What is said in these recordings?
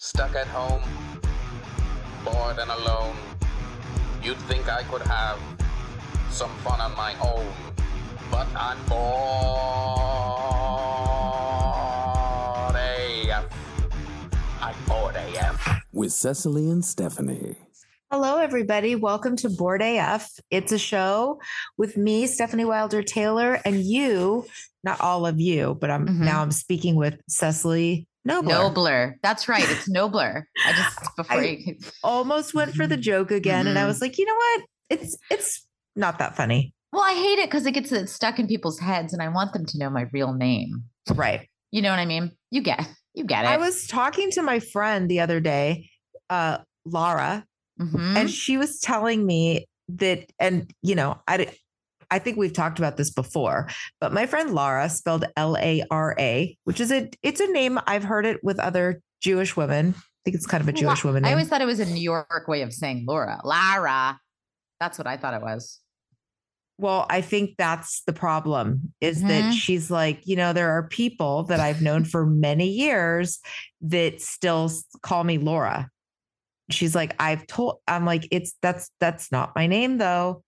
Stuck at home, bored and alone. You'd think I could have some fun on my own, but I'm bored AF. I'm bored AF. with Cecily and Stefanie. Hello, everybody. Welcome to Bored AF. It's a show with me, Stefanie Wilder Taylor, and you, not all of you, but I'm Mhm. now I'm speaking with Cecily Knobler. Knobler. That's right. It's nobler. I just before I- you Almost went for the joke again, and I Mhm. was like, you know what? It's it's not that funny. Well, I hate it because it gets it stuck in people's heads and I want them to know my real name. Right. You know what I mean? You get you get it. I was talking to my friend the other day, uh, Laura, Mhm. and she was telling me that, and you know, I I think we've talked about this before, but my friend Lara spelled L A R A, which is a it's a name I've heard it with other Jewish women. I think it's kind of a Jewish woman I always thought it was a New York way of saying Laura. Lara. That's what I thought it was. well, I think that's the problem is that Mhm. she's like, you know, there are people that I've known for many years that still call me Laura. She's like, I've told, I'm like, it's that's that's not my name though.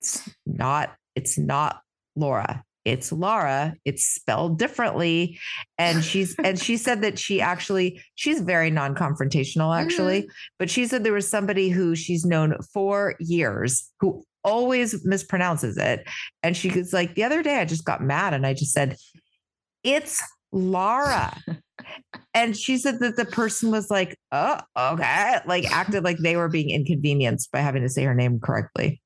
It's not, it's not Laura. It's Laura. It's spelled differently. And she's and she said that she actually she's very non-confrontational actually, mm-hmm. but she said there was somebody who she's known for years who always mispronounces it. And she was like, the other day I just got mad and I just said, It's Laura. and she said that the person was like, Oh, okay. Like acted like they were being inconvenienced by having to say her name correctly.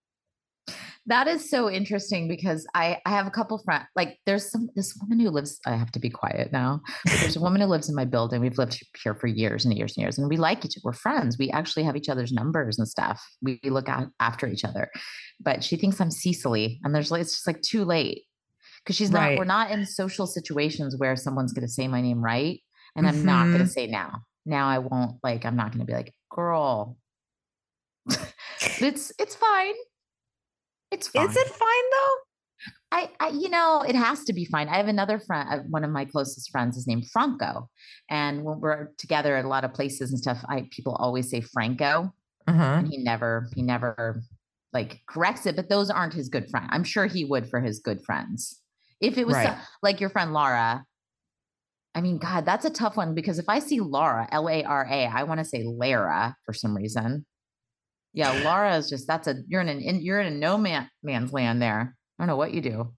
That is so interesting because I, I have a couple friends like there's some this woman who lives I have to be quiet now. but there's a woman who lives in my building. We've lived here for years and years and years and we like each other. we're friends. We actually have each other's numbers and stuff. We, we look out after each other. But she thinks I'm Cecily and there's like it's just like too late. Because she's not Right. we're not in social situations where someone's gonna say my name right. And I'm not gonna Mhm. say now. Now I won't like I'm not gonna be like, girl. it's it's fine. It's fine. Is it fine though? I, I, you know, it has to be fine. I have another friend, uh, one of my closest friends is named Franco. And when we're together at a lot of places and stuff, I people always say Franco. Uh-huh. And he never, he never like corrects it, but those aren't his good friend. I'm sure he would for his good friends. If it was so- like your friend Laura, I mean, God, that's a tough one because if I see Laura, L A R A, I want to say Lara for some reason. Yeah, Laura is just that's a you're in an in, you're in a no man man's land there. I don't know what you do.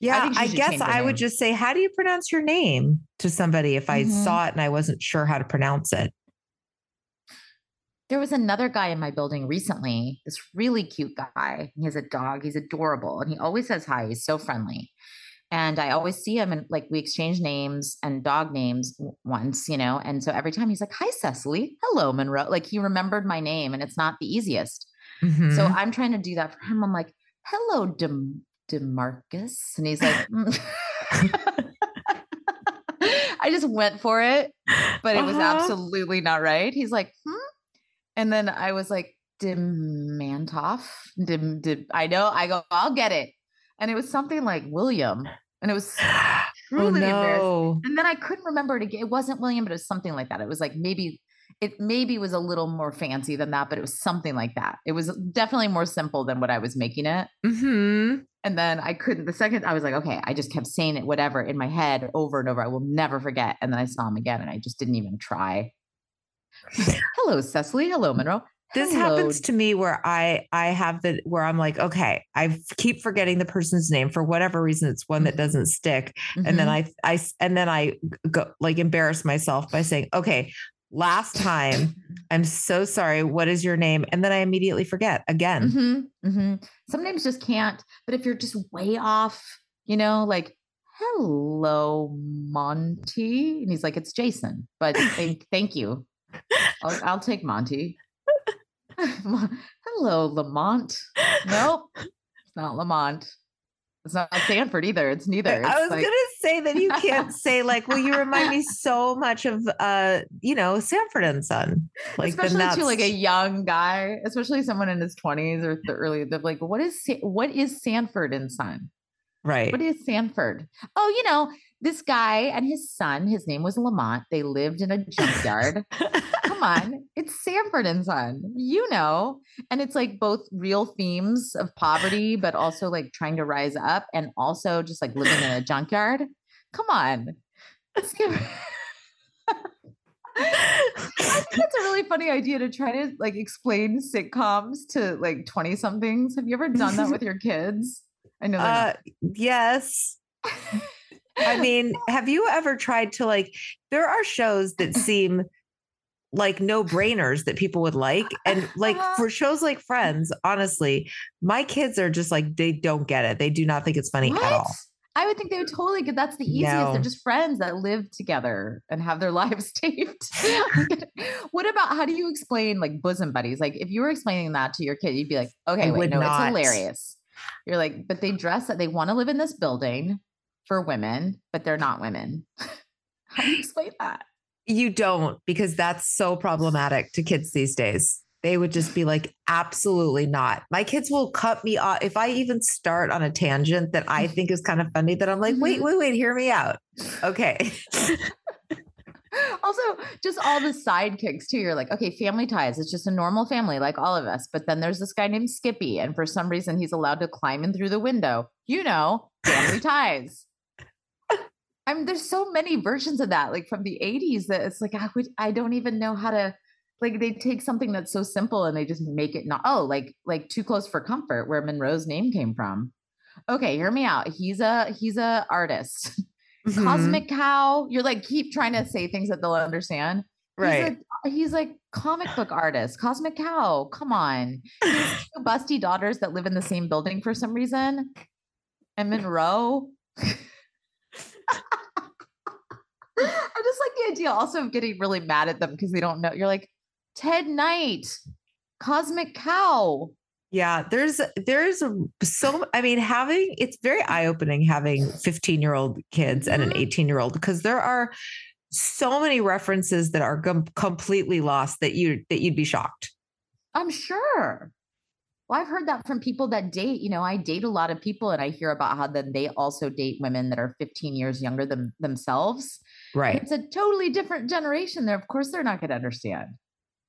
Yeah, she I, guess I would just say, how do you pronounce your name to somebody if I Mhm. saw it and I wasn't sure how to pronounce it? There was another guy in my building recently, this really cute guy. He has a dog. He's adorable. And he always says hi. He's so friendly. And I always see him and like we exchange names and dog names once, you know. And so every time he's like, Hi, Cecily. Hello, Monroe. Like he remembered my name and it's not the easiest. So Mhm. I'm trying to do that for him. I'm like, Hello, Dem- Demarcus. And he's like, "Mm." I just went for it, but it was Uh-huh. absolutely not right. He's like, hmm? And then I was like, Demantoff? Dim, dim, I know. I go, I'll get it. And it was something like William. And it was oh truly embarrassing. And then I couldn't remember it again. It wasn't William, but it was something like that. It was like maybe it maybe was a little more fancy than that, but it was something like that. It was definitely more simple than what I was making it. hmm And then I couldn't, the second I was like, okay, I just kept saying it, whatever, in my head over and over. I will never forget. And then I saw him again and I just didn't even try. Hello, Cecily. Hello, Monroe. This Hello. happens to me where I I have the where I'm like, okay, i keep forgetting the person's name for whatever reason. It's one that doesn't stick, and then i i and then I go like embarrass myself by saying, okay, last time, I'm so sorry. What is your name? And then I immediately forget again. Mhm, mhm. Some names just can't. But if you're just way off, you know, like hello, Monty. And he's like, it's Jason, but thank, thank you. I'll, I'll take Monty. hello, Lamont. Nope, it's not Lamont. It's not Sanford either. It's neither. I was like- gonna say that you can't say like, well, you remind me so much of uh, you know, Sanford and Son. Like especially to like a young guy, especially someone in his twenties or the early. They're like, what is what is Sanford and Son? right. What is Sanford? Oh, you know, this guy and his son. His name was Lamont. They lived in a junkyard. Come on, it's Sanford and Son. You know, and it's like both real themes of poverty, but also like trying to rise up, and also just like living in a junkyard. Come on. I think that's a really funny idea to try to like explain sitcoms to like 20 somethings. Have you ever done that with your kids? I know. uh, yes. I mean, have you ever tried to like there are shows that seem like no brainers that people would like. And like Uh-huh. for shows like Friends, honestly, my kids are just like, they don't get it. They do not think it's funny what? at all. I would think they would totally get that's the easiest. They're just friends that live together and have their lives taped. what about how do you explain like bosom buddies? Like if you were explaining that to your kid, you'd be like, okay, wait, would no, not. it's hilarious. You're like, but they dress that they want to live in this building for women, but they're not women. how do you explain that? You don't, because that's so problematic to kids these days. They would just be like, absolutely not. My kids will cut me off. If I even start on a tangent that I think is kind of funny, that I'm like, wait, Mhm. wait, wait, hear me out. Okay. also just all the sidekicks too you're like okay family ties it's just a normal family like all of us but then there's this guy named skippy and for some reason he's allowed to climb in through the window you know family ties i mean there's so many versions of that like from the 80s that it's like i would i don't even know how to like they take something that's so simple and they just make it not oh like like too close for comfort where monroe's name came from okay hear me out he's a he's a artist Mhm. Cosmic Cow. You're like keep trying to say things that they'll understand. He's Right. a- He's, like comic book artist. Cosmic Cow. Come on. Two busty daughters that live in the same building for some reason. And Monroe. I just like the idea also of getting really mad at them because they don't know. You're like, Ted Knight, Cosmic Cow. Yeah, there's there's so I mean having it's very eye-opening having 15-year-old kids and an Mhm. 18-year-old because there are so many references that are com- completely lost that you that you'd be shocked. I'm sure. Well, I've heard that from people that date. You know, I date a lot of people and I hear about how then they also date women that are 15 years younger than themselves. Right. It's a totally different generation. There, of course, they're not going to understand.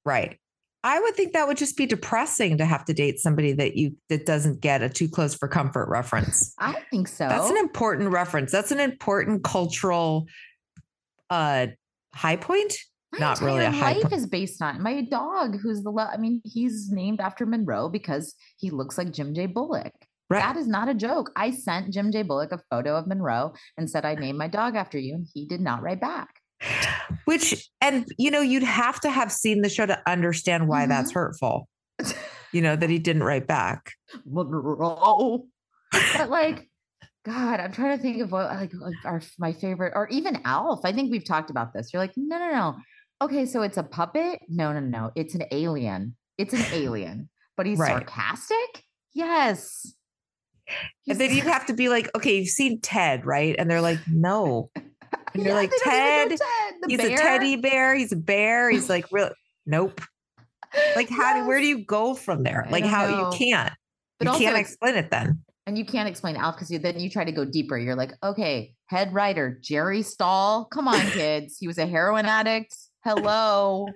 Right. I would think that would just be depressing to have to date somebody that you that doesn't get a too close for comfort reference. I think so. That's an important reference. That's an important cultural uh high point. My not really a high life po- is based on my dog, who's the. lo- I mean, he's named after Monroe because he looks like Jim J. Bullock. Right. That is not a joke. I sent Jim J. Bullock a photo of Monroe and said I named my dog after you, and he did not write back. Which and you know, you'd have to have seen the show to understand why that's Mm-hmm. hurtful. You know, that he didn't write back. Monroe. but like, God, I'm trying to think of what like, like our my favorite, or even Alf. I think we've talked about this. You're like, no, no, no. Okay, so it's a puppet. No, no, no. It's an alien. It's an alien, but he's Right. sarcastic. Yes. Uh, and then you He's- have to be like, okay, you've seen Ted, right? And they're like, no. And you're like, they don't even know Ted, Ted, he's bear. a teddy bear. He's a bear. He's like, real. Nope. Like, how do where do you go from there? Like, how know. you can't. But you also can't explain it then. And you can't explain Alf because then you try to go deeper. You're like, okay, head writer Jerry Stahl. Come on, kids. He was a heroin addict. Hello.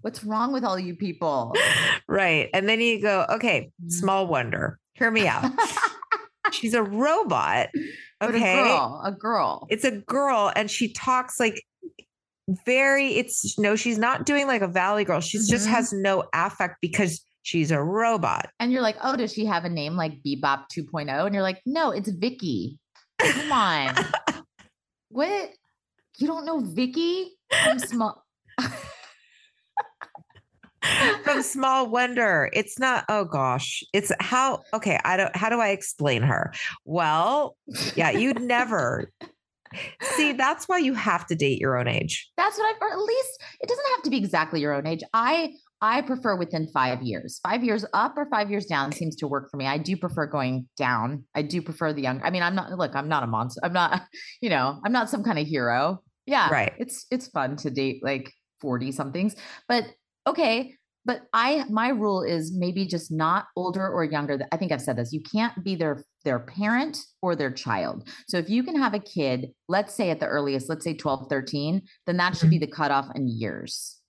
What's wrong with all you people? Right. And then you go, okay, Mhm. small wonder. Hear me out. She's a robot. Okay. a girl, a girl. It's a girl and she talks like very, it's no, she's not doing like a valley girl. She just Mhm. has no affect because she's a robot. And you're like, oh, does she have a name like Bebop 2.0? And you're like, no, it's Vicki. Come on. what? You don't know Vicky from small. from Small Wonder. It's not, oh gosh. It's how okay, I don't how do I explain her? Well, yeah, you'd never see that's why you have to date your own age. That's what I or at least it doesn't have to be exactly your own age. I I prefer within five years. Five years up or five years down seems to work for me. I do prefer going down. I do prefer the young. I mean, I'm not look, I'm not a monster. I'm not, you know, I'm not some kind of hero. Yeah. Right. It's it's fun to date like 40 somethings. But okay. But I my rule is maybe just not older or younger. I think I've said this. You can't be their their parent or their child. So if you can have a kid, let's say at the earliest, let's say 12, 13, then that should be mm-hmm. the cutoff in years.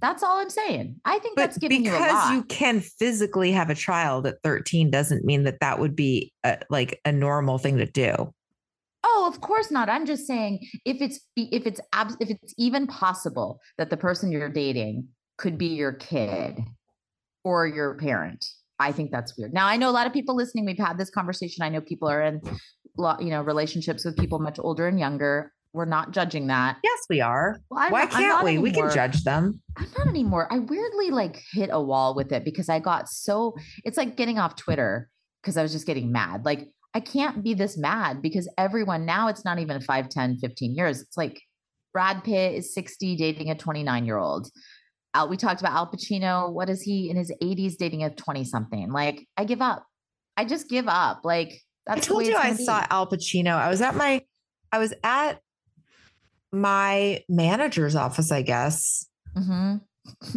That's all I'm saying. I think But that's giving you because you can physically have a child at 13 doesn't mean that that would be a, like a normal thing to do. Oh, of course not. I'm just saying if it's if it's abs- if it's even possible that the person you're dating could be your kid or your parent. I think that's weird. Now I know a lot of people listening. We've had this conversation. I know people are in, you know, relationships with people much older and younger. We're not judging that. Yes, we are. Well, Why can't we? We can judge them. I'm not anymore. I weirdly like hit a wall with it because I got so it's like getting off Twitter because I was just getting mad. Like I can't be this mad because everyone now it's not even 5, 10, 15 years. It's like Brad Pitt is 60 dating a 29 year old. Al, we talked about Al Pacino. What is he in his 80s dating a 20 something? Like I give up. I just give up. Like that's I told you I be. saw Al Pacino. I was at my I was at my manager's office, I guess, Mhm.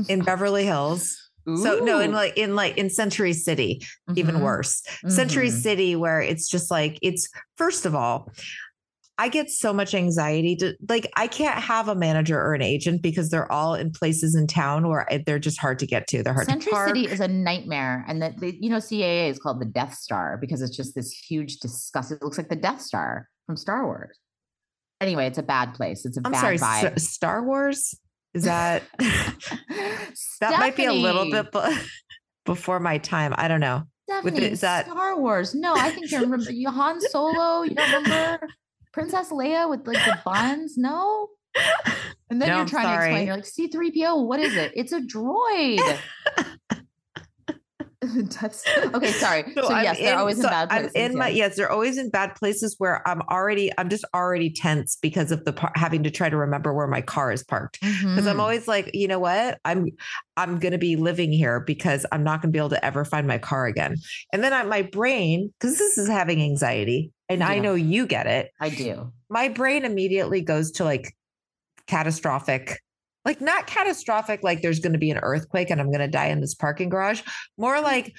in Beverly Hills. So no, in like in like in Century City, even Mhm. worse. Century Mhm. City, where it's just like it's first of all, I get so much anxiety to like I can't have a manager or an agent because they're all in places in town where they're just hard to get to. They're hard Century to park. City is a nightmare, and that the, you know CAA is called the Death Star because it's just this huge, disgust. It looks like the Death Star from Star Wars. Anyway, it's a bad place. It's a I'm bad sorry, vibe. S- Star Wars is that that might be a little bit be- before my time. I don't know. Stefanie, it- is that- Star Wars? No, I think you remember Han Solo. You don't remember Princess Leia with like the buns? No. And then No, you're trying to explain. You're like C-3PO. What is it? It's a droid. Okay, sorry. So, I'm yes, they're in- always in so bad I'm places. in my yes. they're always in bad places where I'm already I'm just already tense because of the par- having to try to remember where my car is parked. Because I'm Mhm. always like, you know what? I'm I'm gonna be living here because I'm not gonna be able to ever find my car again. And then I, my brain, because this is having anxiety, and I know you get it. I do. My brain immediately goes to like catastrophic. Like not catastrophic, like there's going to be an earthquake and I'm going to die in this parking garage. More like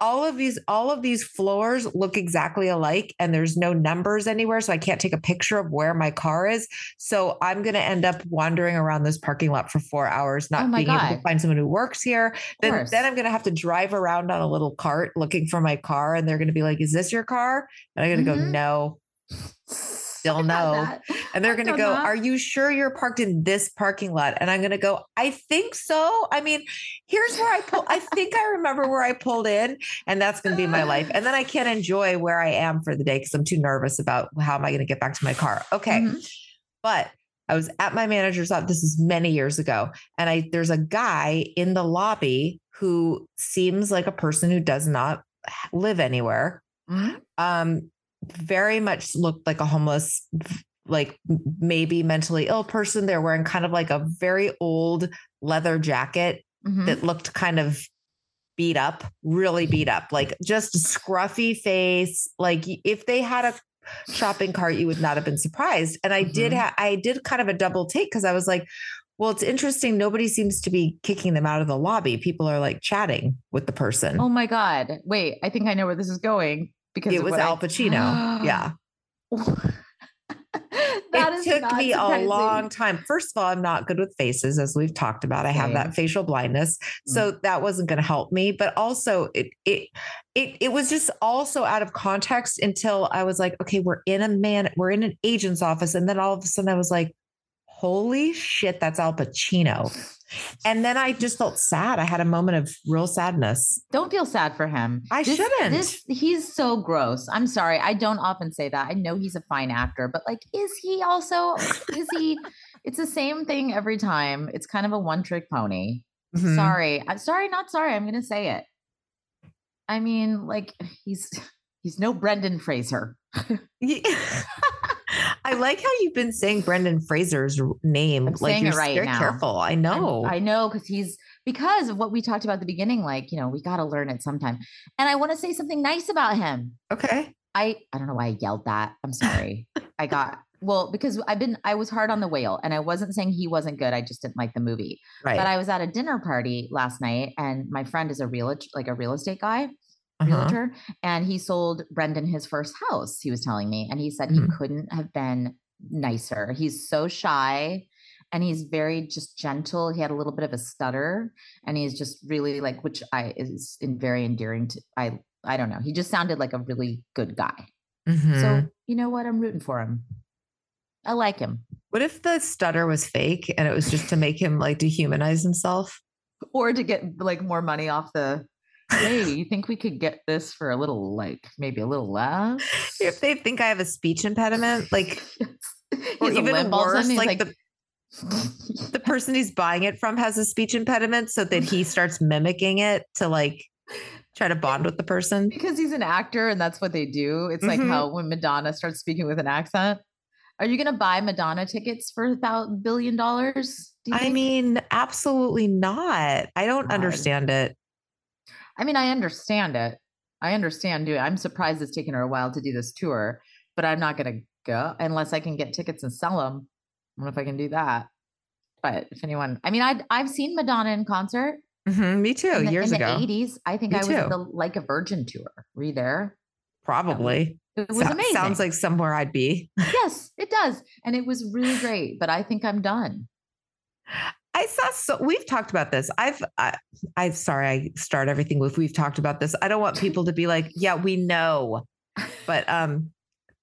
all of these all of these floors look exactly alike and there's no numbers anywhere so i can't take a picture of where my car is so i'm going to end up wandering around this parking lot for four hours not Oh being able to find someone who works here then, course. then i'm going to have to drive around on a little cart looking for my car and they're going to be like is this your car and i'm going to Mhm. go no still I've had no that. and they're going to go that. are you sure you're parked in this parking lot and i'm going to go i think so i mean here's where i pull i think i remember where i pulled in and that's going to be my life and then i can't enjoy where i am for the day because i'm too nervous about how am i going to get back to my car okay Mhm. but I was at my manager's office. This is many years ago, and I there's a guy in the lobby who seems like a person who does not live anywhere. Mhm. Um, very much looked like a homeless, like maybe mentally ill person. They're wearing kind of like a very old leather jacket Mhm. that looked kind of beat up, really beat up, like just a scruffy face. Like if they had a shopping cart, you would not have been surprised. And I did, Mhm. ha- I did kind of a double take because I was like, well, it's interesting. Nobody seems to be kicking them out of the lobby. People are like chatting with the person. Oh my God. Wait, I think I know where this is going because it was Al Pacino. yeah. That it took me surprising. a long time. First of all, I'm not good with faces, as we've talked about. I have Same. that facial blindness, so mm. that wasn't going to help me. But also, it it it it was just also out of context until I was like, okay, we're in a man, we're in an agent's office, and then all of a sudden I was like, holy shit, that's Al Pacino. And then I just felt sad. I had a moment of real sadness. Don't feel sad for him. I shouldn't. This, he's so gross. I'm sorry. I don't often say that. I know he's a fine actor, but like, is he also? Is he? It's the same thing every time. It's kind of a one trick pony. Mhm. Sorry. I'm sorry, not sorry. I'm gonna say it. I mean, like he's he's no Brendan Fraser. Yeah. I like how you've been saying Brendan Fraser's name. I'm like you're right very now. careful. I I'm- know. I know because he's because of what we talked about at the beginning. Like, you know, we got to learn it sometime. And I want to say something nice about him. okay. I I don't know why I yelled that. I'm sorry. I got well because I've been I was hard on the whale, and I wasn't saying he wasn't good. I just didn't like the movie. Right. But I was at a dinner party last night, and my friend is a real like a real estate guy, Uh-huh. realtor, and he sold Brendan his first house. He was telling me, and he said he Mhm. couldn't have been nicer. He's so shy. And he's very just gentle. He had a little bit of a stutter, and he's just really like, which I is in very endearing to. I I don't know. He just sounded like a really good guy. Mhm. So you know what? I'm rooting for him. I like him. what if the stutter was fake and it was just to make him like dehumanize himself? Or to get like more money off the hey, you think we could get this for a little like maybe a little less? If they think I have a speech impediment, like, or even worse, he's like, the the person he's buying it from has a speech impediment, so that he starts mimicking it to like try to bond with the person. because he's an actor and that's what they do. It's like Mhm. how when Madonna starts speaking with an accent. Are you going to buy Madonna tickets for a billion dollars? do you I think? mean, absolutely not. I don't God. understand it. I mean, I understand it. I understand doing. I'm surprised it's taken her a while to do this tour, but I'm not going to go unless I can get tickets and sell them. I don't know if I can do that. But if anyone, I mean, I I've seen Madonna in concert Mhm, me too. in the, years in ago, the 80s. I think Me I was at the Like a Virgin tour. Were you there? probably. It was So- amazing. Sounds like somewhere I'd be. yes, it does, and it was really great. But I think I'm done. I saw so we've talked about this. I've I, I'm sorry I start everything with we've talked about this. I don't want people to be like, yeah, we know. But um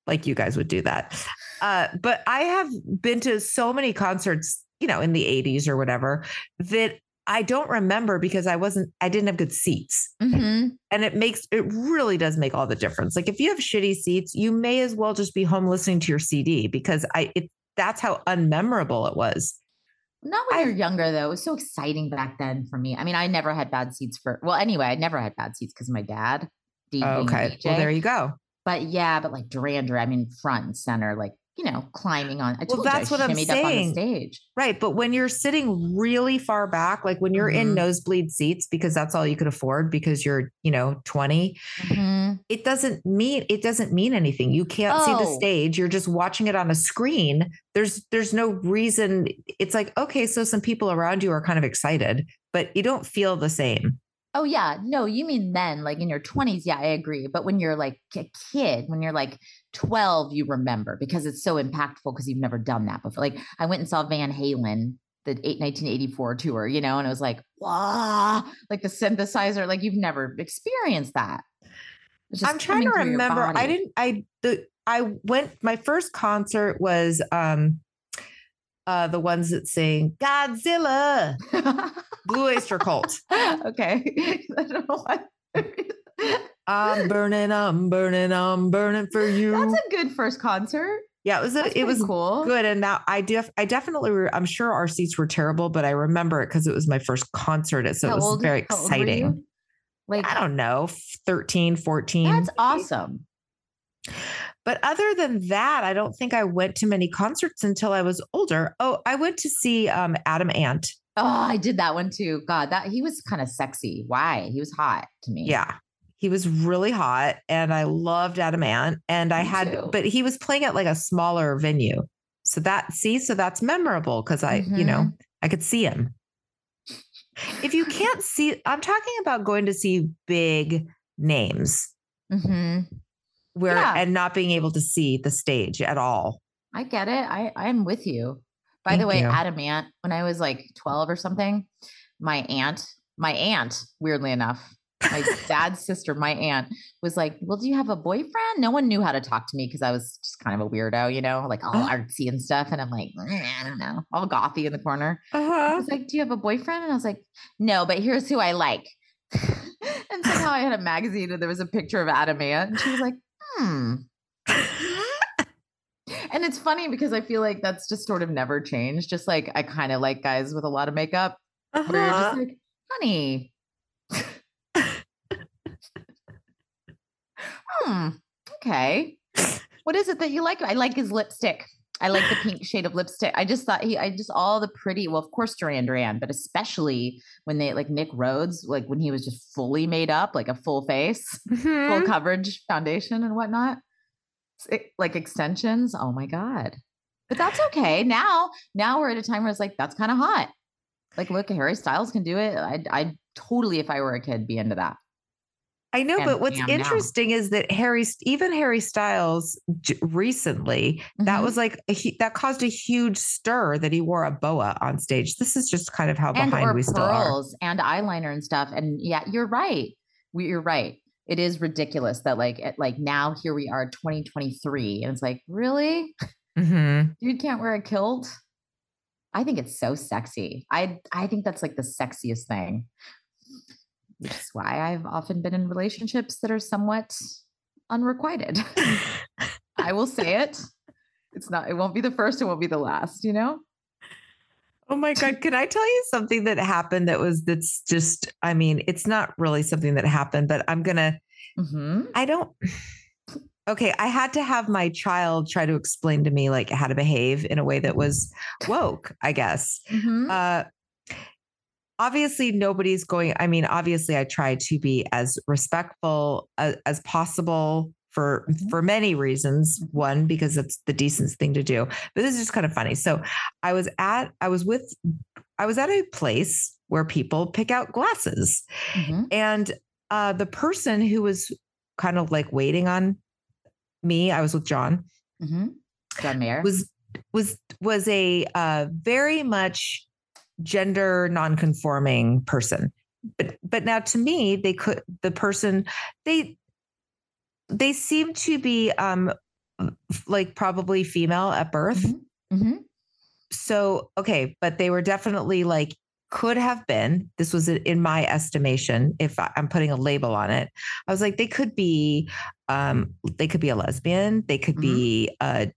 like you guys would do that. Uh but I have been to so many concerts, you know, in the 80s or whatever that I don't remember because I wasn't I didn't have good seats. Mhm. And it makes it really does make all the difference. Like if you have shitty seats, you may as well just be home listening to your CD because I it that's how unmemorable it was. Not when I've- you're younger, though. It was so exciting back then for me. I mean, I never had bad seats for, well, anyway, I never had bad seats because my dad. Oh, a Okay. Well, there you go. But yeah, but like Duran Duran, I mean, front and center, like, you know, climbing on. I Well, told you, I that's what I'm shimmied up on the saying. stage. Right. But when you're sitting really far back, like when you're in Mhm. nosebleed seats because that's all you could afford because you're, you know, 20, Mhm. it doesn't mean it doesn't mean anything. You can't see the Oh. stage. You're just watching it on a screen. There's there's no reason. It's like, okay, so some people around you are kind of excited, but you don't feel the same. Oh, yeah. No, you mean then, like in your 20s. Yeah, I agree. But when you're like a kid, when you're like 12, you remember because it's so impactful because you've never done that before. Like I went and saw Van Halen, the eight, 1984 tour, you know, and it was like, wow, like the synthesizer, like you've never experienced that. I'm trying to coming through your remember. I didn't I the I went my first concert was um uh the ones that sing Godzilla, Blue Oyster Cult. okay. I don't know why. I'm burning, I'm burning, I'm burning for you. That's a good first concert. yeah, it was a, it was cool. good, and now I def I definitely re- I'm sure our seats were terrible, but I remember it because it was my first concert, so How it was old- very how old were you? exciting. Like I don't know, 13, 14. that's awesome. But other than that, I don't think I went to many concerts until I was older. Oh, I went to see um, Adam Ant. Oh, I did that one too. God, that he was kind of sexy. Why? He was hot to me. Yeah. He was really hot and I loved Adam Ant. And I Me had, too. but he was playing at like a smaller venue. So that, see, so that's memorable because I, you know, Mm-hmm. I could see him. If you can't see, I'm talking about going to see big names hmm where Yeah. and not being able to see the stage at all. I get it. I I'm with you. By the way, you. Adam Ant, when I was like 12 or something, my aunt, my aunt, weirdly enough, my dad's sister, my aunt, was like, Well, do you have a boyfriend? No one knew how to talk to me because I was just kind of a weirdo, you know, like all Oh. artsy and stuff. And I'm like, "Mm, I don't know, all gothy in the corner. I Uh-huh. was like, Do you have a boyfriend? And I was like, No, but here's who I like. and somehow I had a magazine and there was a picture of Adam Ant. And she was like, Hmm. And it's funny because I feel like that's just sort of never changed. Just like I kind of like guys with a lot of makeup. Where you're Uh-huh. just like, honey. Hmm. Okay. What is it that you like? I like his lipstick. I like the pink shade of lipstick. I just thought he, I just all the pretty, well, of course, Duran Duran, but especially when they like Nick Rhodes, like when he was just fully made up, like a full face, full Mhm. coverage foundation and whatnot, it- like extensions. Oh my God. But that's okay. Now, now we're at a time where it's like, that's kind of hot. Like, look, Harry Styles can do it. I'd, I'd totally, if I were a kid, be into that. I know, but what's am now. interesting is that Harry, even Harry Styles, recently that Mhm. was like hu- that caused a huge stir that he wore a boa on stage. This is just kind of how and behind we still are. and eyeliner and stuff. And yeah, you're right. We, you're right. It is ridiculous that like at, like now here we are 2023 and it's like really Mhm. dude can't wear a kilt. I think it's so sexy. I I think that's like the sexiest thing. Which is why I've often been in relationships that are somewhat unrequited. I will say it. It's not, it won't be the first, it won't be the last, you know? Oh my God. Can I tell you something that happened that was, that's just, I mean, it's not really something that happened, but I'm going to, hmm I don't, okay. I had to have my child try to explain to me like how to behave in a way that was woke, I guess. hmm Uh, obviously nobody's going i mean obviously i try to be as respectful as, as possible for Mhm. for many reasons one because it's the decent thing to do but this is just kind of funny so i was at i was with i was at a place where people pick out glasses hmm and uh the person who was kind of like waiting on me i was with john hmm John Mayer. was was was a uh, very much gender non-conforming person. But but now to me they could the person they they seem to be um like probably female at birth. Mhm. hmm so okay but they were definitely like could have been this was in my estimation if i'm putting a label on it. I was like they could be um they could be a lesbian they could Mhm. be uh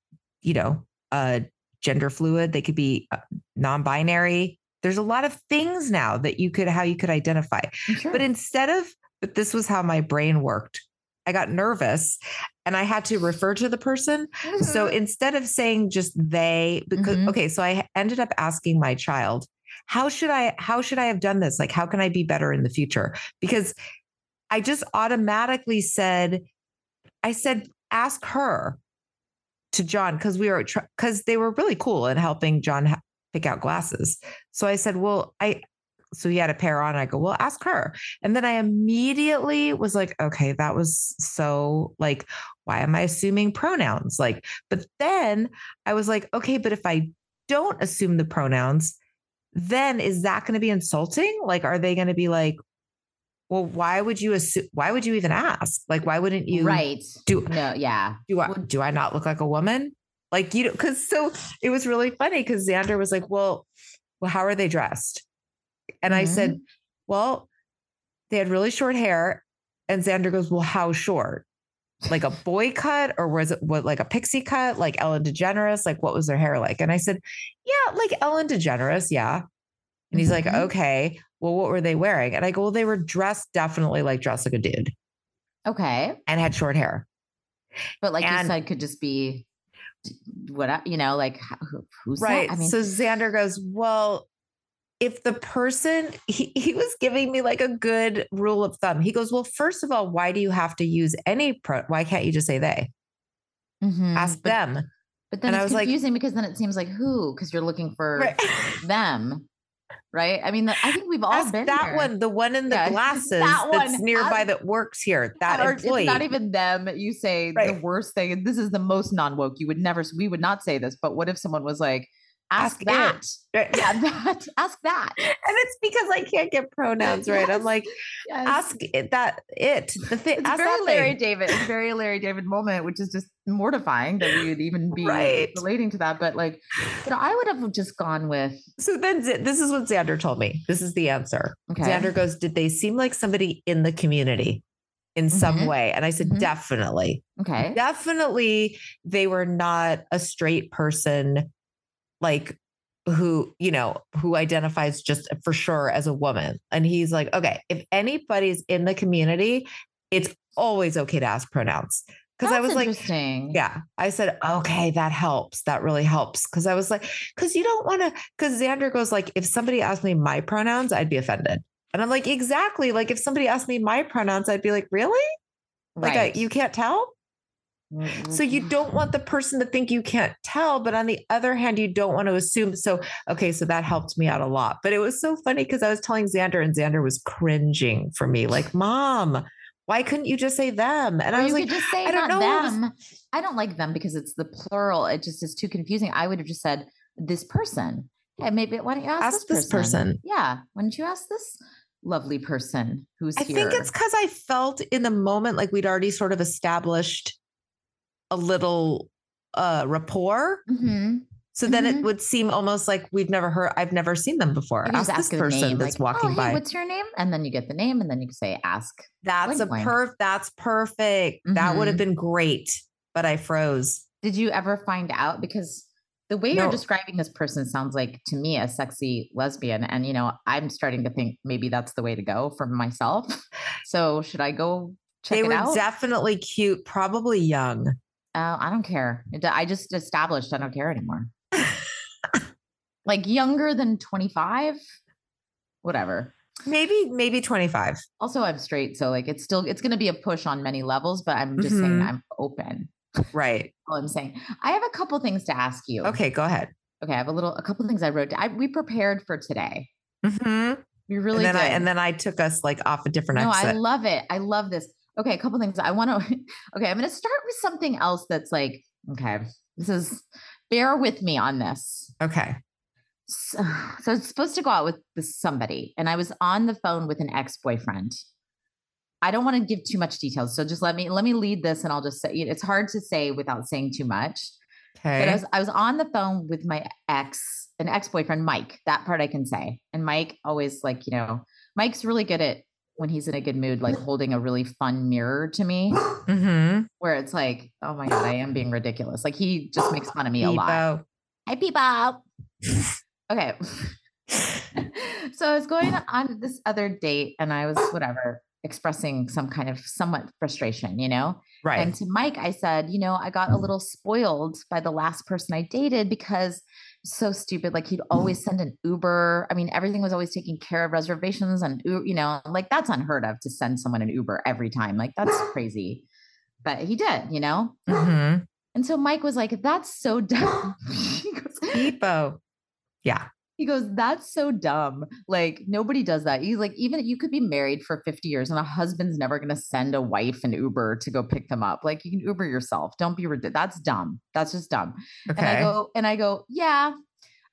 you know uh gender fluid they could be uh, non-binary there's a lot of things now that you could how you could identify Sure. but instead of but this was how my brain worked i got nervous and i had to refer to the person so Mhm. instead of saying just they, because Mhm. okay, so I ended up asking my child, how should I how should I have done this? Like how can I be better in the future? Because I just automatically said, I said, ask her to John because we were because they were really cool in helping John pick out glasses. So I said, well, I so he had a pair on. I go, well, ask her. And then I immediately was like, okay, that was so like, why am I assuming pronouns? Like, but then I was like, okay, but if I don't assume the pronouns, then is that going to be insulting? Like, are they going to be like, well, why would you assume? Why would you even ask? Like, why wouldn't you? right. Do No, yeah. do I do I not look like a woman? Like you know, because so it was really funny because Xander was like, Well, well, how are they dressed? And I said, Well, they had really short hair. And Xander goes, Well, how short? Like a boy cut, or was it what like a pixie cut, like Ellen DeGeneres? Like what was their hair like? And I said, Yeah, like Ellen DeGeneres, yeah. And he's like, Mhm. Okay, well, what were they wearing? And I go, Well, they were dressed definitely like dressed like a dude Okay. and had short hair. But like And- you said, could just be what you know, like who, who's right. that? I mean, so Xander goes, Well, if the person he, he was giving me like a good rule of thumb, he goes, Well, first of all, why do you have to use any pro why can't you just say they? mhm, Ask but, them. But then And I it's was like- confusing because then it seems like who? Because you're looking for Right. them, right? I mean, the- I think we've all Ask been that there. one, the one in the Yeah, glasses that that's one. nearby Ask- that works here. That or employee. it's not even them. You say the worst thing. This is the most non woke. You would never. We would not say this. But what if someone was like, "Ask, Ask that." Right. Yeah, that. Ask that. and it's because I can't get pronouns right. I'm like, Yes. ask it, that it. The thing It's very Larry thing. David. It's very Larry David moment, which is just mortifying that we would even be Right. relating to that. But like, you know, I would have just gone with So then this is what Xander told me. This is the answer. okay. Xander goes, Did they seem like somebody in the community in some Mhm. way? And I said, Mhm. Definitely. Okay. Definitely they were not a straight person, like who, you know, who identifies just for sure as a woman. And he's like, okay, if anybody's in the community, it's always okay to ask pronouns. Because I was like, yeah, I said, okay, that helps. That really helps. Cause I was like, cause you don't want to, cause Xander goes like, if somebody asked me my pronouns, I'd be offended. And I'm like, exactly. Like if somebody asked me my pronouns, I'd be like, really? Like I, you can't tell? So you mm-hmm. don't want the person to think you can't tell, but on the other hand, you don't want to assume. So okay, so that helped me out a lot. But it was so funny because I was telling Xander, and Xander was cringing for me, like, "Mom, why couldn't you just say them?" And Or I was like, just say I don't know. Them. I don't like them because it's the plural. It just is too confusing. I would have just said this person. Hey, maybe why don't you ask, Ask this, this person. Yeah, why don't you ask this lovely person who's I here? think it's because I felt in the moment like we'd already sort of established a little uh rapport. Mhm. So then Mhm. it would seem almost like we've never heard, I've never seen them before. You Ask ask this person name, that's like, walking oh, by. What's your name? And then you get the name, and then you can say ask. That's a perf. That's perfect. That would have Mhm. been great, but I froze. Did you ever find out? Because the way No. you're describing this person sounds like to me a sexy lesbian. And, you know, I'm starting to think maybe that's the way to go for myself. So should I go check out? they were out? definitely cute, probably young. Oh, I don't care. It- I just established I don't care anymore. like younger than 25, whatever. Maybe, maybe 25. Also, I'm straight. So, like, it's still, it's going to be a push on many levels, but I'm just saying Mhm. I'm open. Right. All I'm saying. I have a couple things to ask you. Okay, go ahead. Okay. I have a little, a couple things I wrote. I, we prepared for today. Mhm. We really and then did. I and then I took us like off a different no, exit. I love it. I love this. Okay, a couple things. I want to. Okay, I'm going to start with something else that's like, okay, this is. Bear with me on this. okay. So, so I was supposed to go out with this somebody, and I was on the phone with an ex-boyfriend. I don't want to give too much details, so just let me let me lead this, and I'll just say it's hard to say without saying too much. Okay. But I was I was on the phone with my ex, an ex-boyfriend, Mike. That part I can say. And Mike always like, you know, Mike's really good at when he's in a good mood, like holding a really fun mirror to me, mm-hmm. where it's like, oh my God, I am being ridiculous. Like he just makes fun of me a lot. Hi, people. okay. so I was going on this other date and I was whatever expressing some kind of somewhat frustration, you know? Right. And to Mike, I said, you know, I got a little spoiled by the last person I dated because so stupid. Like he'd always send an Uber. I mean, everything was always taking care of, reservations and you know, like that's unheard of to send someone an Uber every time. Like that's crazy. But he did, you know? mm-hmm. And so Mike was like, that's so dumb. he goes, Epo. Yeah. He goes, That's so dumb. Like, nobody does that. He's like, even you could be married for 50 years and a husband's never going to send a wife an Uber to go pick them up. Like, you can Uber yourself. Don't be ridiculous. That's dumb. That's just dumb. Okay. And I go, and I go, Yeah,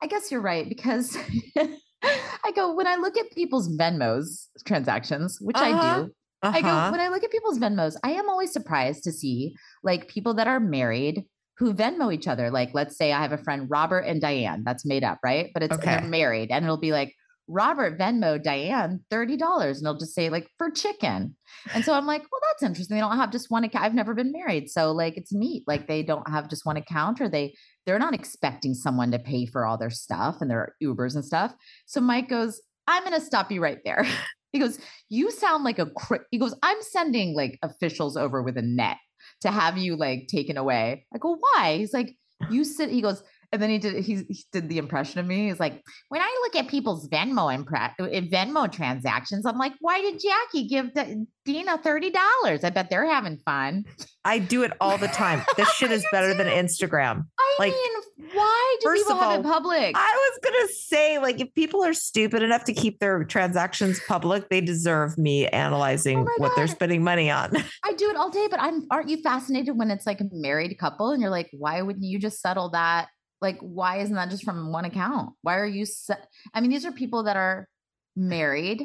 I guess you're right. Because I go, when I look at people's Venmos transactions, which I Uh-huh. do, I go, Uh-huh. when I look at people's Venmos, I am always surprised to see like people that are married who Venmo each other. Like, let's say I have a friend, Robert and Diane, that's made up, right? But it's Okay. they're married, and it'll be like, Robert Venmo Diane $30. And they'll just say, like, for chicken. And so I'm like, well, that's interesting. They don't have just one account. I've never been married. So, like, it's neat. Like, they don't have just one account, or they, they're not expecting someone to pay for all their stuff and their Ubers and stuff. So Mike goes, I'm going to stop you right there. He goes, You sound like a, cri-. he goes, I'm sending like officials over with a net to have you like taken away. I go, Why? He's like, You sit, he goes, and then he did he, he did the impression of me. He's like, when I look at people's Venmo impre- uh, Venmo transactions, I'm like, why did Jackie give the, Dina thirty dollars? I bet they're having fun. I do it all the time. This shit is better than? Instagram. I Like, mean, why do first people of have it all, public? I was gonna say, like, if people are stupid enough to keep their transactions public, they deserve me analyzing Oh what they're spending money on. I do it all day, but I'm aren't you fascinated when it's like a married couple and you're like, why wouldn't you just settle that? Like, why isn't that just from one account? Why are you? Se- I mean, these are people that are married.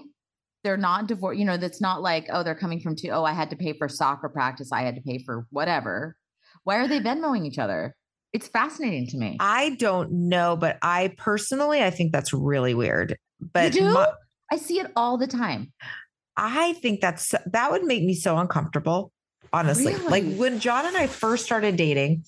They're not divorced. You know, that's not like, oh, they're coming from two. Oh, I had to pay for soccer practice. I had to pay for whatever. Why are they Venmoing each other? It's fascinating to me. I don't know, but I personally, I think that's really weird. But you do? my- I see it all the time. I think that's that would make me so uncomfortable. Honestly, like when John and I first started dating,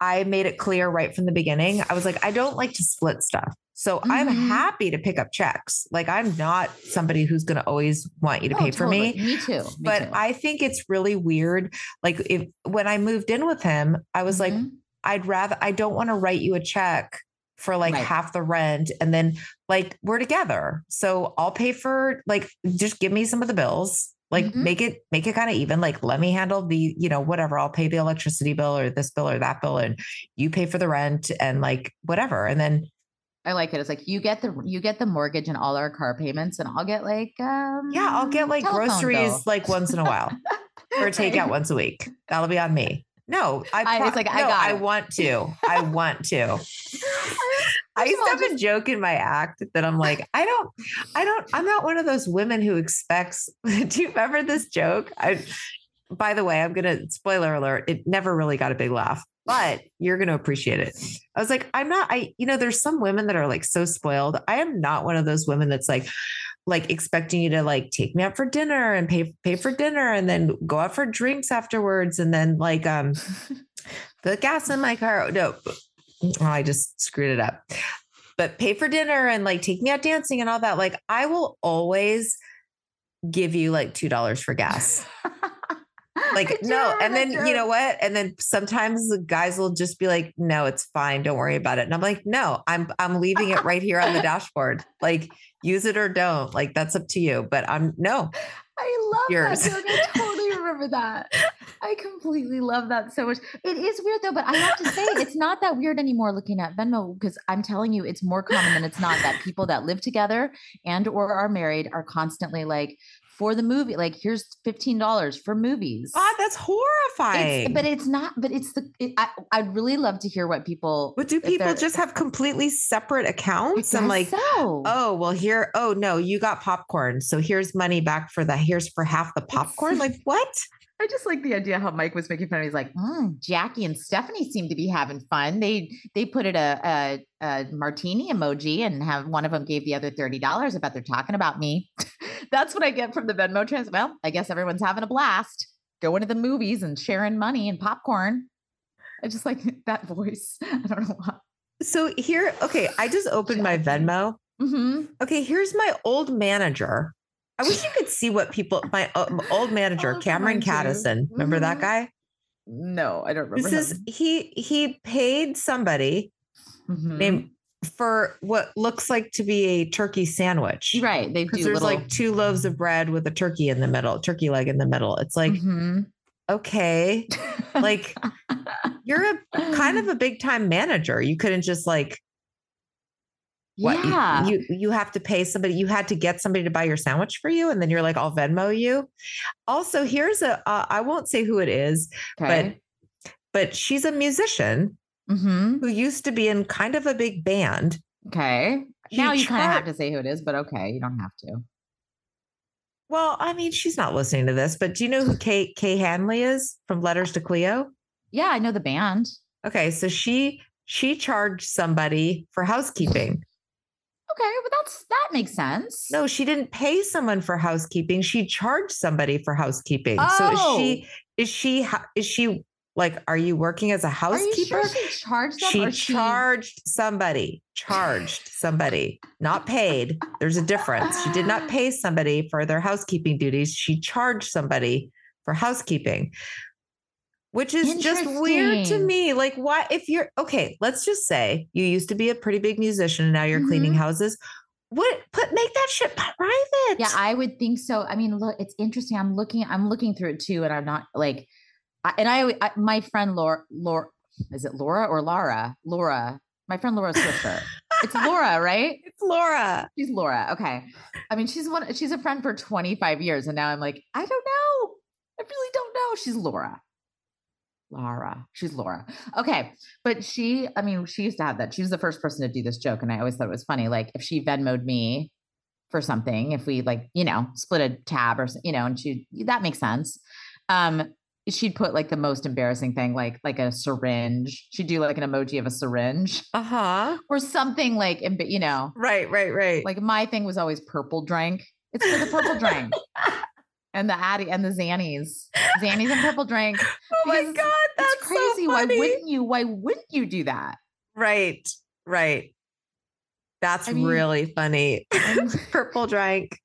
I made it clear right from the beginning. I was like, I don't like to split stuff. So I'm Mhm. happy to pick up checks. Like I'm not somebody who's going to always want you to Oh, pay for me. totally. Me too. Me But too. I think it's really weird. Like if when I moved in with him, I was like, Mhm. I'd rather I don't want to write you a check for like Right. half the rent and then like we're together. So I'll pay for like just give me some of the bills. Like Mhm. make it make it kind of even. Like let me handle the, you know, whatever. I'll pay the electricity bill or this bill or that bill and you pay for the rent and like whatever. And then I like it. It's like you get the you get the mortgage and all our car payments, and I'll get like um yeah, I'll get like groceries bill. like once in a while or takeout once a week. That'll be on me. No, I, I- pro- it's like, I got I it. want to. I want to. I used to have a joke in my act that I'm like, I don't, I don't, I'm not one of those women who expects. Do you remember this joke? I, by the way, I'm gonna spoiler alert. It never really got a big laugh, but you're gonna appreciate it. I was like, I'm not. I, you know, there's some women that are like so spoiled. I am not one of those women that's like, like expecting you to like take me out for dinner and pay pay for dinner and then go out for drinks afterwards and then like um put gas in my car. No, oh, I just screwed it up. But pay for dinner and like take me out dancing and all that. Like I will always give you like two dollars for gas. Like no, and then you know what? And then sometimes the guys will just be like, "No, it's fine. Don't worry about it." And I'm like, "No, I'm I'm leaving it right here on the dashboard. Like use it or don't. Like that's up to you." But I'm no. I love Yours. that joke. I totally remember that. I completely love that so much. It is weird though, but I have to say it's not that weird anymore looking at Venmo because I'm telling you, it's more common than it's not that people that live together and or are married are constantly like for the movie, like here's fifteen dollars for movies. God, that's horrifying. It's, but it's not. But it's the. It, I, I'd really love to hear what people. But do people just have completely separate accounts? I'm like, so. oh, well, here, oh no, you got popcorn. So here's money back for the here's for half the popcorn. Like, what? I just like the idea how Mike was making fun of. He's like, "Mm, Jackie and Stefanie seem to be having fun. They they put it a, a a martini emoji and have one of them gave the other thirty dollars. I bet they're talking about me. That's what I get from the Venmo trans. Well, I guess everyone's having a blast, going to the movies and sharing money and popcorn. I just like that voice. I don't know why. So here, okay, I just opened my Jackie. Venmo. hmm Okay, here's my old manager. I wish you could see what people, my uh, old manager, Oh, Cameron. Caddison. Remember that Mhm. guy? No, I don't remember. This is he he paid somebody Mhm. named for what looks like to be a turkey sandwich. right. They do there's little. like two loaves of bread with a turkey in the middle, turkey leg in the middle. It's like, Mhm. okay, like you're a kind of a big time manager. You couldn't just like what yeah. you, you have to pay somebody. You had to get somebody to buy your sandwich for you, and then you're like, I'll Venmo you. Also, here's a uh, I won't say who it is, okay. but but she's a musician hmm who used to be in kind of a big band. Okay. She now you kind of have to say who it is, but okay, you don't have to. Well, I mean, she's not listening to this, but do you know who Kay Kay Hanley is from Letters to Cleo? Yeah, I know the band. Okay, so she she charged somebody for housekeeping. Okay, but that's that makes sense. No, she didn't pay someone for housekeeping. She charged somebody for housekeeping. So is she oh. is she is she like are you working as a housekeeper? sure she charged she charged somebody, charged somebody, not paid. There's a difference. She did not pay somebody for their housekeeping duties. She charged somebody for housekeeping, which is just weird to me. Like, why, if you're okay, let's just say you used to be a pretty big musician and now you're cleaning Mhm. houses. What put make that shit private? Yeah, I would think so. I mean, look, it's interesting. I'm looking, I'm looking through it too, and I'm not like, I, and I, I, my friend Laura, Laura, is it Laura or Laura? Laura, my friend Laura Swisher. it's Laura, right? it's Laura. She's Laura. Okay. I mean, she's one, she's a friend for 25 years. And now I'm like, I don't know. I really don't know. She's Laura. Laura. She's Laura. Okay. But she, I mean, she used to have that. She was the first person to do this joke. And I always thought it was funny. Like if she Venmoed me for something, if we like, you know, split a tab or, you know, and she, that makes sense. Um, she'd put like the most embarrassing thing, like, like a syringe. She'd do like an emoji of a syringe Uh-huh. or something like, you know, Right, right, right. like my thing was always purple drink. It's for the purple drink. And the Addy and the Xannies. Xannies and purple drink. oh my god, that's It's crazy. So why wouldn't you? Why wouldn't you do that? Right, right. That's I mean- really funny. Purple drink.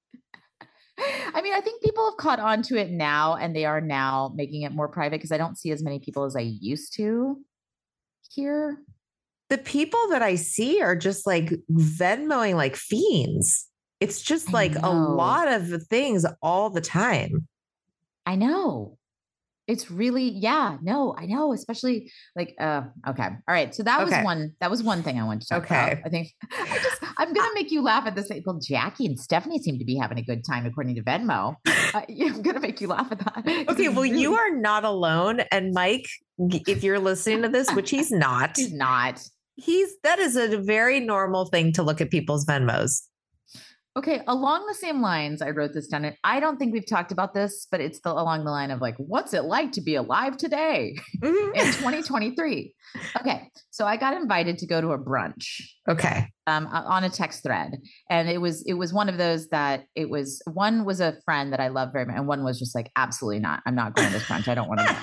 I mean, I think people have caught on to it now and they are now making it more private because I don't see as many people as I used to here. The people that I see are just like Venmoing like fiends. It's just like a lot of things all the time. I know. It's really, yeah, no, I know, especially like uh okay. All right. So that Okay. was one that was one thing I wanted to talk about. Okay. I think I just I'm gonna make you laugh at this. Well, Jackie and Stefanie seem to be having a good time according to Venmo. Uh, I'm gonna make you laugh at that. Okay, well, you are not alone. And Mike, if you're listening to this, which he's not, He's not. he's that is a very normal thing to look at people's Venmos. Okay, along the same lines, I wrote this down. And I don't think we've talked about this, but it's the, along the line of like, what's it like to be alive today Mhm. in 2023? Okay, so I got invited to go to a brunch Okay. um, on a text thread, and it was it was one of those that it was one was a friend that I love very much, and one was just like, absolutely not. I'm not going to this brunch. I don't want to go.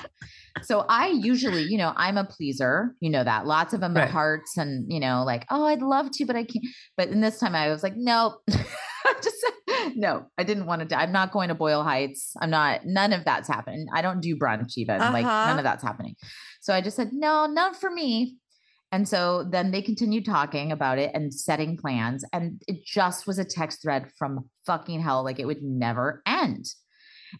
So I usually, you know, I'm a pleaser. You know that lots of them Right. hearts, and you know, like, oh, I'd love to, but I can't. But in this time, I was like, nope. Just no, I didn't want to. I'm not going to Boyle Heights. I'm not. None of that's happening. I don't do brunch even. Like Uh-huh. none of that's happening. So I just said, no, not for me. And so then they continued talking about it and setting plans. And it just was a text thread from fucking hell. Like it would never end.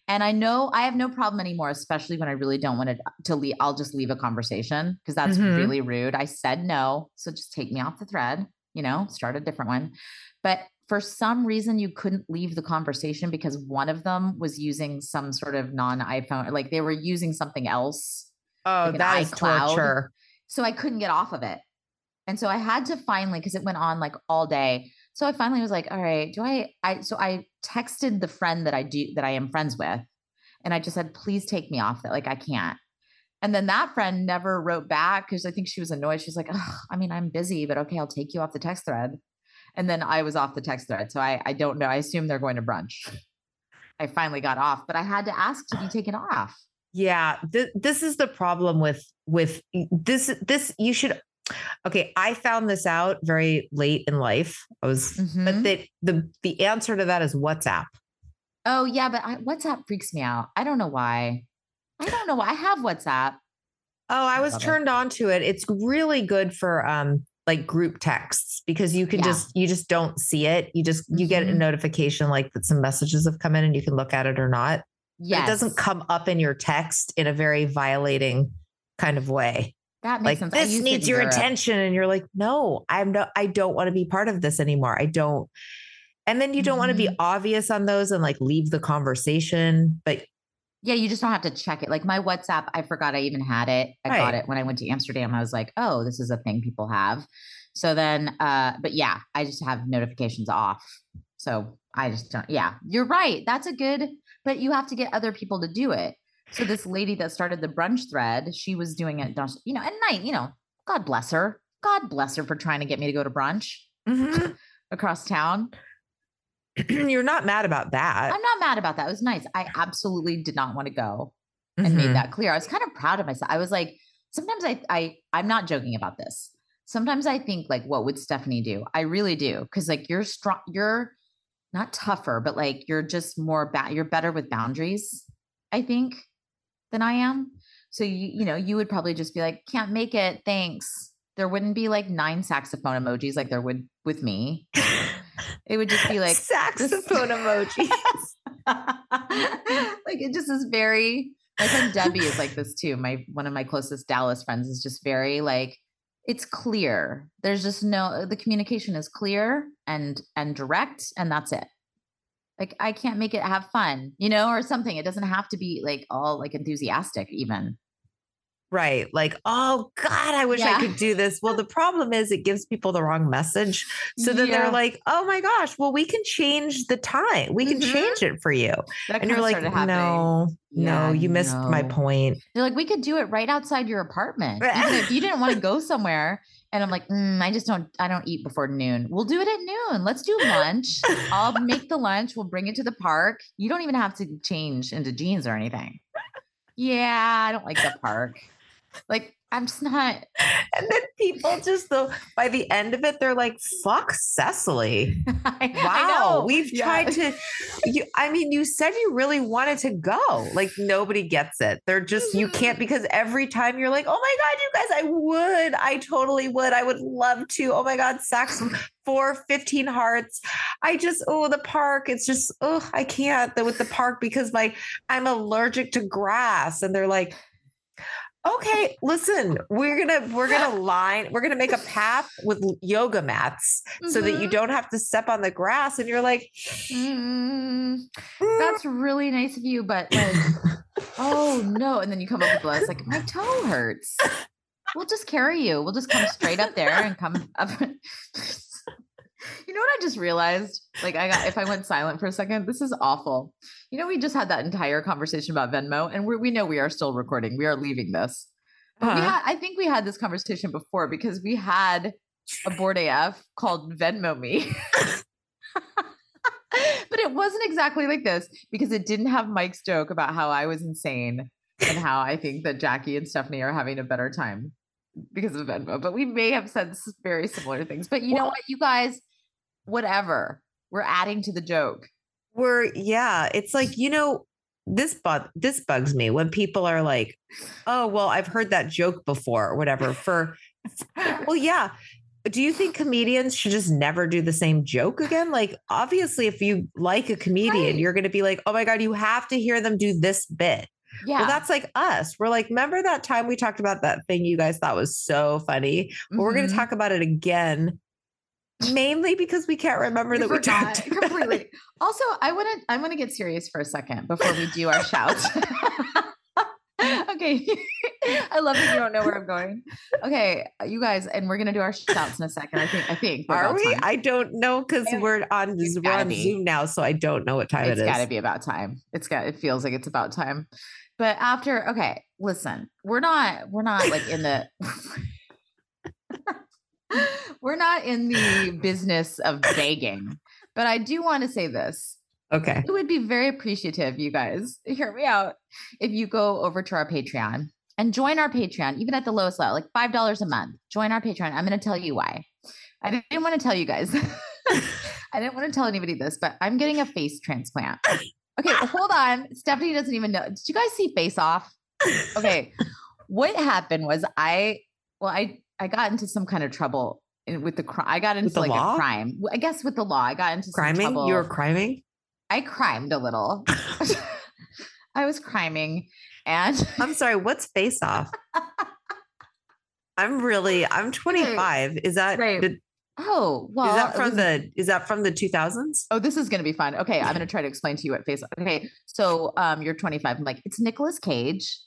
And I know I have no problem anymore, especially when I really don't want to, to leave. I'll just leave a conversation because that's Mhm. really rude. I said no. So just take me off the thread, you know, start a different one. But for some reason, you couldn't leave the conversation because one of them was using some sort of non iPhone, like they were using something else. Oh, Like that is torture. So I couldn't get off of it. And so I had to finally, because it went on like all day. So I finally was like, all right, do I I so I texted the friend that I do that I am friends with. And I just said, please take me off that. Like I can't. And then that friend never wrote back because I think she was annoyed. She's like, "Ugh, I mean, I'm busy, but okay, I'll take you off the text thread. And then I was off the text thread. So I I don't know. I assume they're going to brunch. I finally got off, but I had to ask to be taken off. Yeah, th- this is the problem with with this this you should Okay, I found this out very late in life. I was Mhm. but the the the answer to that is WhatsApp. Oh yeah, but I, WhatsApp freaks me out. I don't know why. I don't know why. I have WhatsApp. Oh, I was Love it. turned on to it. It's really good for um like group texts because you can Yeah. just you just don't see it. You just you get a Mhm. notification like that some messages have come in and you can look at it or not. Yeah, It doesn't come up in your text in a very violating kind of way. That Like makes sense. This needs your attention and you're like, "No, I'm not, I don't want to be part of this anymore. I don't." And then you don't want to be obvious on those and like leave the conversation, but Yeah, you just don't have to check it. Like my WhatsApp, I forgot I even had it. I got it when I went to Amsterdam. I was like, oh, this is a thing people have. So then, uh, but yeah, I just have notifications off. So I just don't. Yeah, you're right. That's a good, but you have to get other people to do it. So this lady that started the brunch thread, she was doing it, you know, at night. You know, God bless her. God bless her for trying to get me to go to brunch Mhm. across town. you're not mad about that. I'm not mad about that. It was nice. I absolutely did not want to go. and Mhm. made that clear. I was kind of proud of myself. I was like, sometimes I I I'm not joking about this. Sometimes I think like, what would Stefanie do? I really do because like you're strong. You're not tougher, but like you're just more bad. you're better with boundaries. I think than I am. So you you know you would probably just be like, can't make it. Thanks. There wouldn't be like nine saxophone emojis like there would with me. It would just be like saxophone emojis. like it just is very my friend Debbie is like this too. My one of my closest Dallas friends is just very like it's clear. There's just no the communication is clear and and direct and that's it. Like I can't make it have fun, you know, or something. It doesn't have to be like all like enthusiastic even. Right. Like, oh God, I wish Yeah. I could do this. Well, the problem is it gives people the wrong message. So then Yeah. they're like, oh my gosh, well, we can change the time. We can Mhm. change it for you. That And you're like, no, Yeah, no, you missed my point. They're like, we could do it right outside your apartment. Even if you didn't want to go somewhere. And I'm like, "Mm, I just don't, I don't eat before noon. We'll do it at noon. Let's do lunch. I'll make the lunch. We'll bring it to the park. You don't even have to change into jeans or anything. Yeah, I don't like the park. Like I'm just not. And then people just though by the end of it, they're like, "Fuck Cecily." I, I Wow, know. we've Yeah. tried to. You, I mean, you said you really wanted to go. Like nobody gets it. They're just you Mm-hmm. can't because every time you're like, "Oh my god, you guys, I would, I totally would, I would love to." Oh my god, sex for 15 hearts. I just oh the park. It's just oh I can't with the park because my I'm allergic to grass, and they're like. Okay, listen, we're gonna we're gonna line, we're gonna make a path with yoga mats so that you Mhm. don't have to step on the grass. And you're like, Mm, "Mm, that's really nice of you, but like, oh no! And then you come up with less like my toe hurts. We'll just carry you. We'll just come straight up there and come up. you know what I just realized? Like I got if I went silent for a second, this is awful. You know, we just had that entire conversation about Venmo, and we we know we are still recording. We are leaving this. But Uh-huh. had, I think we had this conversation before because we had a Bored AF called Venmo Me. but it wasn't exactly like this because it didn't have Mike's joke about how I was insane and how I think that Jackie and Stefanie are having a better time because of Venmo. But we may have said very similar things. But you know what, you guys, whatever. We're adding to the joke. we're yeah, it's like, you know, this bug this bugs me when people are like, oh, well, I've heard that joke before or whatever. For well, yeah. Do you think comedians should just never do the same joke again? Like, obviously, if you like a comedian, Right. you're going to be like, oh my God, you have to hear them do this bit. yeah. Well, that's like us. We're like, remember that time we talked about that thing you guys thought was so funny? Well, we're going to mm-hmm. talk about it again, mainly because we can't remember We that we forgot talked about completely. Also, I want to I want to get serious for a second before we do our shout. okay, I love that you don't know where I'm going. Okay, you guys, and we're gonna do our shouts in a second. I think I think we're we? time. I don't know because we're on it's we're on. Zoom now, so I don't know what time it's it is. got to be about time. It's got. It feels like it's about time. But after, okay, listen, we're not we're not like in the. we're not in the business of begging, but I do want to say this. Okay. It would be very appreciative, you guys. Hear me out. If you go over to our Patreon and join our Patreon, even at the lowest level, like five dollars a month. Join our Patreon. I'm going to tell you why. I didn't want to tell you guys. I didn't want to tell anybody this, but I'm getting a face transplant. Okay, hold on. Stefanie doesn't even know. Did you guys see Face Off? Okay, what happened was I, well, I I got into some kind of trouble in, with the crime. I got into like law? a crime. I guess with the law, I got into some Criming? trouble. You were criming? I crimed a little. I was criming and I'm sorry, what's face off? I'm really I'm 25. Is that Right. did- oh well is that from was- the is that from the 2000s? Oh, this is going to be fun. Okay, I'm going to try to explain to you what face. Off. Okay, so um, you're 25. I'm like, it's Nicolas Cage.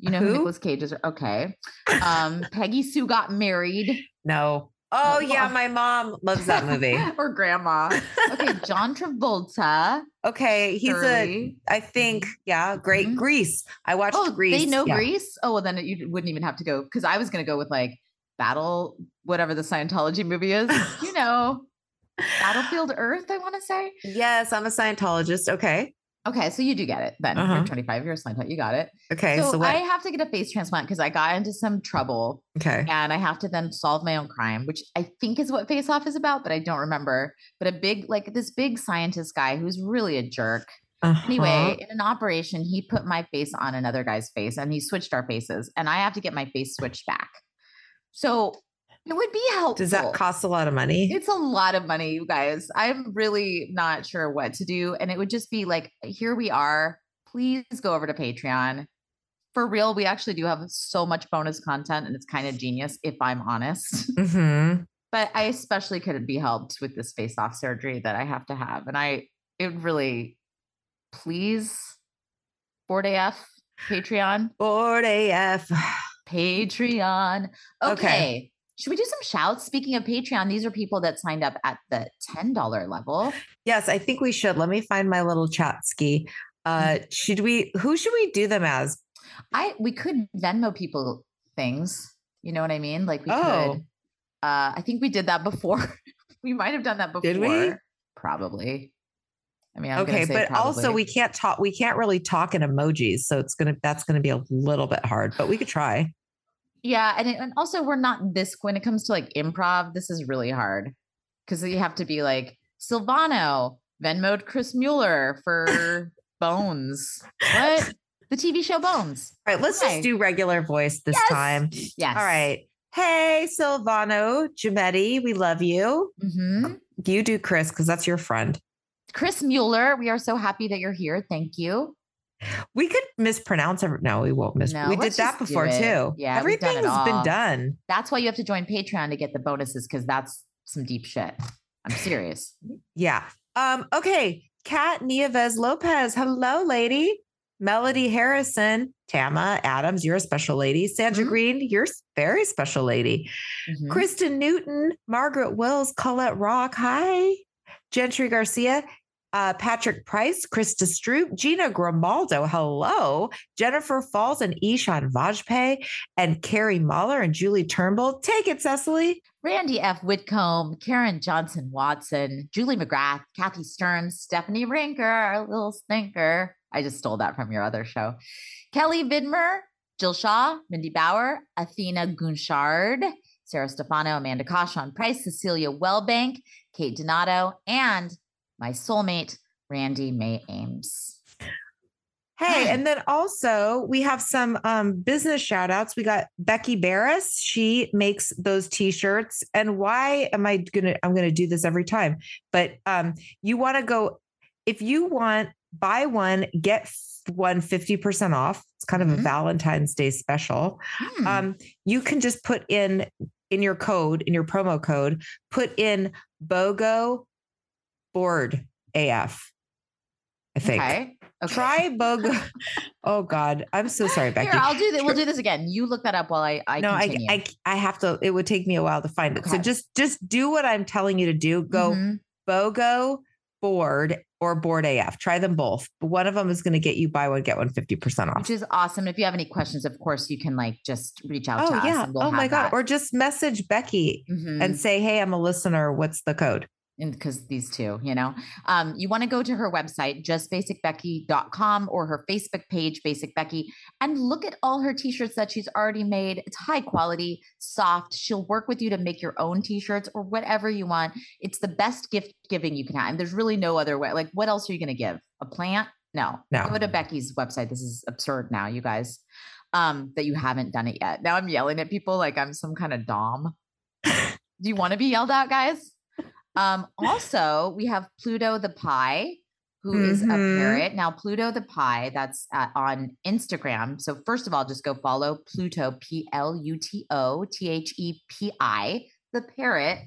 You know who, Who? Nicolas Cage is? Okay. Um, Peggy Sue got married. No. Oh Oh, yeah, my mom loves that movie. or grandma. Okay, John Travolta. Okay, he's a Shirley. I think yeah, great Mhm. Grease. I watched Oh, Grease. they know yeah. Grease. Oh, well, then you wouldn't even have to go because I was going to go with like Battle, whatever the Scientology movie is. You know, Battlefield Earth. I want to say. Yes, I'm a Scientologist. Okay. Okay, so you do get it. Then Uh-huh. you're 25. You're a Scientologist. You got it. Okay. so So? I have to get a face transplant because I got into some trouble okay. and I have to then solve my own crime, which I think is what Face Off is about, but I don't remember. But a big, like this big scientist guy who's really a jerk. Uh-huh. Anyway, in an operation, he put my face on another guy's face and he switched our faces, and I have to get my face switched back. So it would be helpful. does that cost a lot of money? It's a lot of money, you guys. I'm really not sure what to do. And it would just be like, here we are. Please go over to Patreon. For real, we actually do have so much bonus content and it's kind of genius, if I'm honest. mm-hmm. but I especially couldn't be helped with this face off surgery that I have to have. And I, it really, please, Bored AF, Patreon, Bored AF. Patreon. Okay. Okay. Should we do some shouts? Speaking of Patreon, these are people that signed up at the $10 level. Yes, I think we should. Let me find my little chat ski. Uh, should we? Who should we do them as? I we could Venmo people things. You know what I mean? Like we Oh. could. Uh, I think we did that before. we might have done that before. Did we? Probably. I mean, I'm okay, say but also we can't talk. We can't really talk in emojis, so it's gonna that's gonna be a little bit hard. But we could try. Yeah, and, it, and also we're not this when it comes to like improv. This is really hard because you have to be like Silvano, Venmoed Chris Mueller for Bones. What the TV show Bones? All right, let's Hi. just do regular voice this Yes. time. Yes. All right. Hey, Silvano Giametti, we love you. Mm-hmm. You do Chris because that's your friend. Chris Mueller, we are so happy that you're here. Thank you. We could mispronounce every. No, we won't miss. No, we did that before too. Yeah, everything's been done. That's why you have to join Patreon to get the bonuses because that's some deep shit. I'm serious. Yeah. Um. Okay. Kat Nieves Lopez. Hello, lady. Melody Harrison, Tama Adams, you're a special lady. Sandra Mhm. Green, you're a very special lady. Mhm. Kristen Newton, Margaret Wills, Colette Rock, hi. Gentry Garcia, uh, Patrick Price, Krista Stroop, Gina Grimaldo, hello. Jennifer Falls and Ishan Vajpayee, and Carrie Mahler and Julie Turnbull. Take it, Cecily. Randy F. Whitcomb, Karen Johnson Watson, Julie McGrath, Kathy Stearns, Stephanie Rinker, our little stinker. I just stole that from your other show. Kelly Vidmer, Jill Shaw, Mindy Bauer, Athena Gunshard, Sarah Stefano, Amanda Kosh, Price, Cecilia Wellbank, Kate Donato, and my soulmate, Randy May Ames. Hey, and then also we have some um, business shout outs. We got Becky Barris. She makes those t-shirts. And why am I gonna I'm gonna do this every time? But um, you want to go if you want buy one, get one 50% off. It's kind of a Mhm. Valentine's Day special. Hmm. Um, you can just put in in your code, in your promo code, put in BOGO Bored AF. I think. okay. okay. Try BOGO. oh God. I'm so sorry, Becky. Here, I'll do that. We'll do this again. You look that up while I, I no, I. I I have to, it would take me a while to find it. So just just do what I'm telling you to do. Go Mhm. BOGO board or Bored AF. Try them both. One of them is going to get you buy one, get one 50% off. which is awesome. If you have any questions, of course, you can like just reach out Oh to us. yeah. and we'll oh my God. that. Or just message Becky Mhm. and say, Hey, I'm a listener. What's the code? Because these two, you know, um, you want to go to her website, justbasicbecky.com or her Facebook page, Basic Becky, and look at all her t-shirts that she's already made. It's high quality, soft. She'll work with you to make your own t-shirts or whatever you want. It's the best gift giving you can have. And there's really no other way. Like, what else are you going to give? A plant? No. No. Go to Becky's website. This is absurd now, you guys, um, that you haven't done it yet. Now I'm yelling at people like I'm some kind of dom. Do you want to be yelled at, guys? Um, also, we have Pluto the Pie, who is Mhm. a parrot. Now, Pluto the Pie, that's uh, on Instagram. So, first of all, just go follow Pluto, P L U T O T H E P I, the parrot,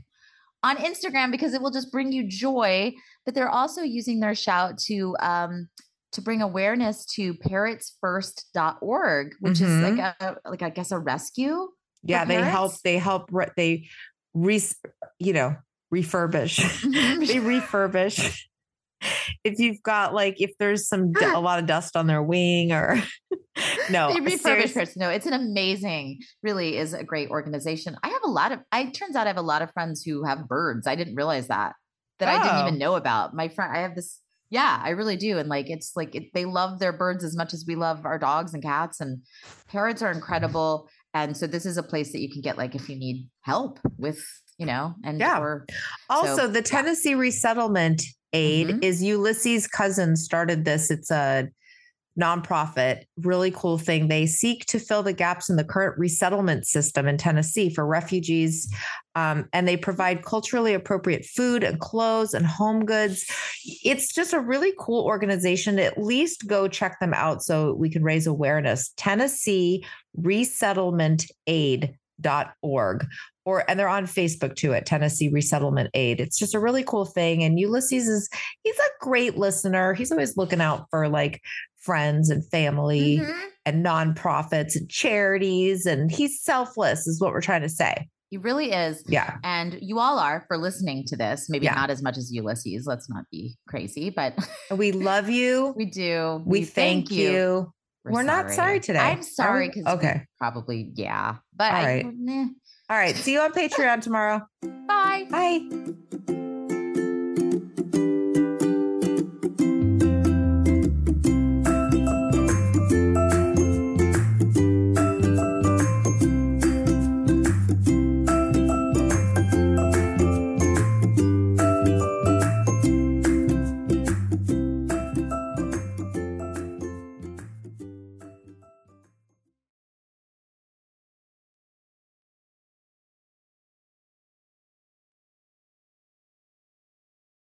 on Instagram because it will just bring you joy. But they're also using their shout to um, to bring awareness to parrotsfirst.org, which is like a like I guess a rescue. Yeah. They help, they help, they re, you know, refurbish. they refurbish. If you've got like if there's some d- a lot of dust on their wing or no, they refurbish serious- No, it's an amazing, really is a great organization. I have a lot of. I turns out I have a lot of friends who have birds. I didn't realize that that I didn't Oh. even know about. My friend, I have this. Yeah, I really do, and like it's like it, they love their birds as much as we love our dogs and cats. And parrots are incredible. And so this is a place that you can get like if you need help with, you know, and Yeah. or Also, So, the yeah. Tennessee Resettlement Aid Mhm. is Ulysses' cousin started this. It's a nonprofit, really cool thing. They seek to fill the gaps in the current resettlement system in Tennessee for refugees, um, and they provide culturally appropriate food and clothes and home goods. It's just a really cool organization. At least go check them out so we can raise awareness. Tennessee Resettlement Aid.org or and they're on Facebook too at Tennessee Resettlement Aid. It's just a really cool thing. And Ulysses is he's a great listener. He's always looking out for like friends and family Mhm. and nonprofits and charities. And he's selfless, is what we're trying to say. he really is. Yeah. And you all are for listening to this. Maybe Yeah. not as much as Ulysses. Let's not be crazy, but we love you. we do. We, thank, you. We're not sorry today. I'm sorry because Okay. probably yeah. But All I, right. eh. All right. See you on Patreon tomorrow. bye. Bye.